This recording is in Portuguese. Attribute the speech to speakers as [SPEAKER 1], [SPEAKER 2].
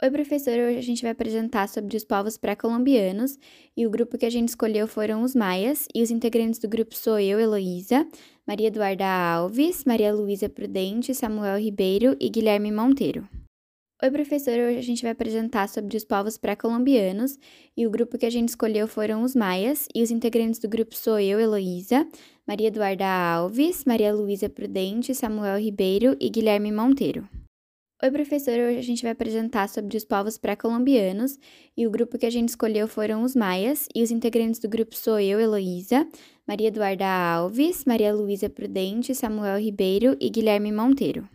[SPEAKER 1] Oi, professora! Hoje a gente vai apresentar sobre os povos pré-colombianos e o grupo que a gente escolheu foram os maias e os integrantes do grupo sou eu, Heloísa, Maria Eduarda Alves, Maria Luísa Prudente, Samuel Ribeiro e Guilherme Monteiro. Oi, professora! Hoje a gente vai apresentar sobre os povos pré-colombianos e o grupo que a gente escolheu foram os maias e os integrantes do grupo sou eu, Heloísa, Maria Eduarda Alves, Maria Luísa Prudente, Samuel Ribeiro e Guilherme Monteiro. Oi, professora! Hoje a gente vai apresentar sobre os povos pré-colombianos e o grupo que a gente escolheu foram os maias e os integrantes do grupo sou eu, Heloísa, Maria Eduarda Alves, Maria Luísa Prudente, Samuel Ribeiro e Guilherme Monteiro.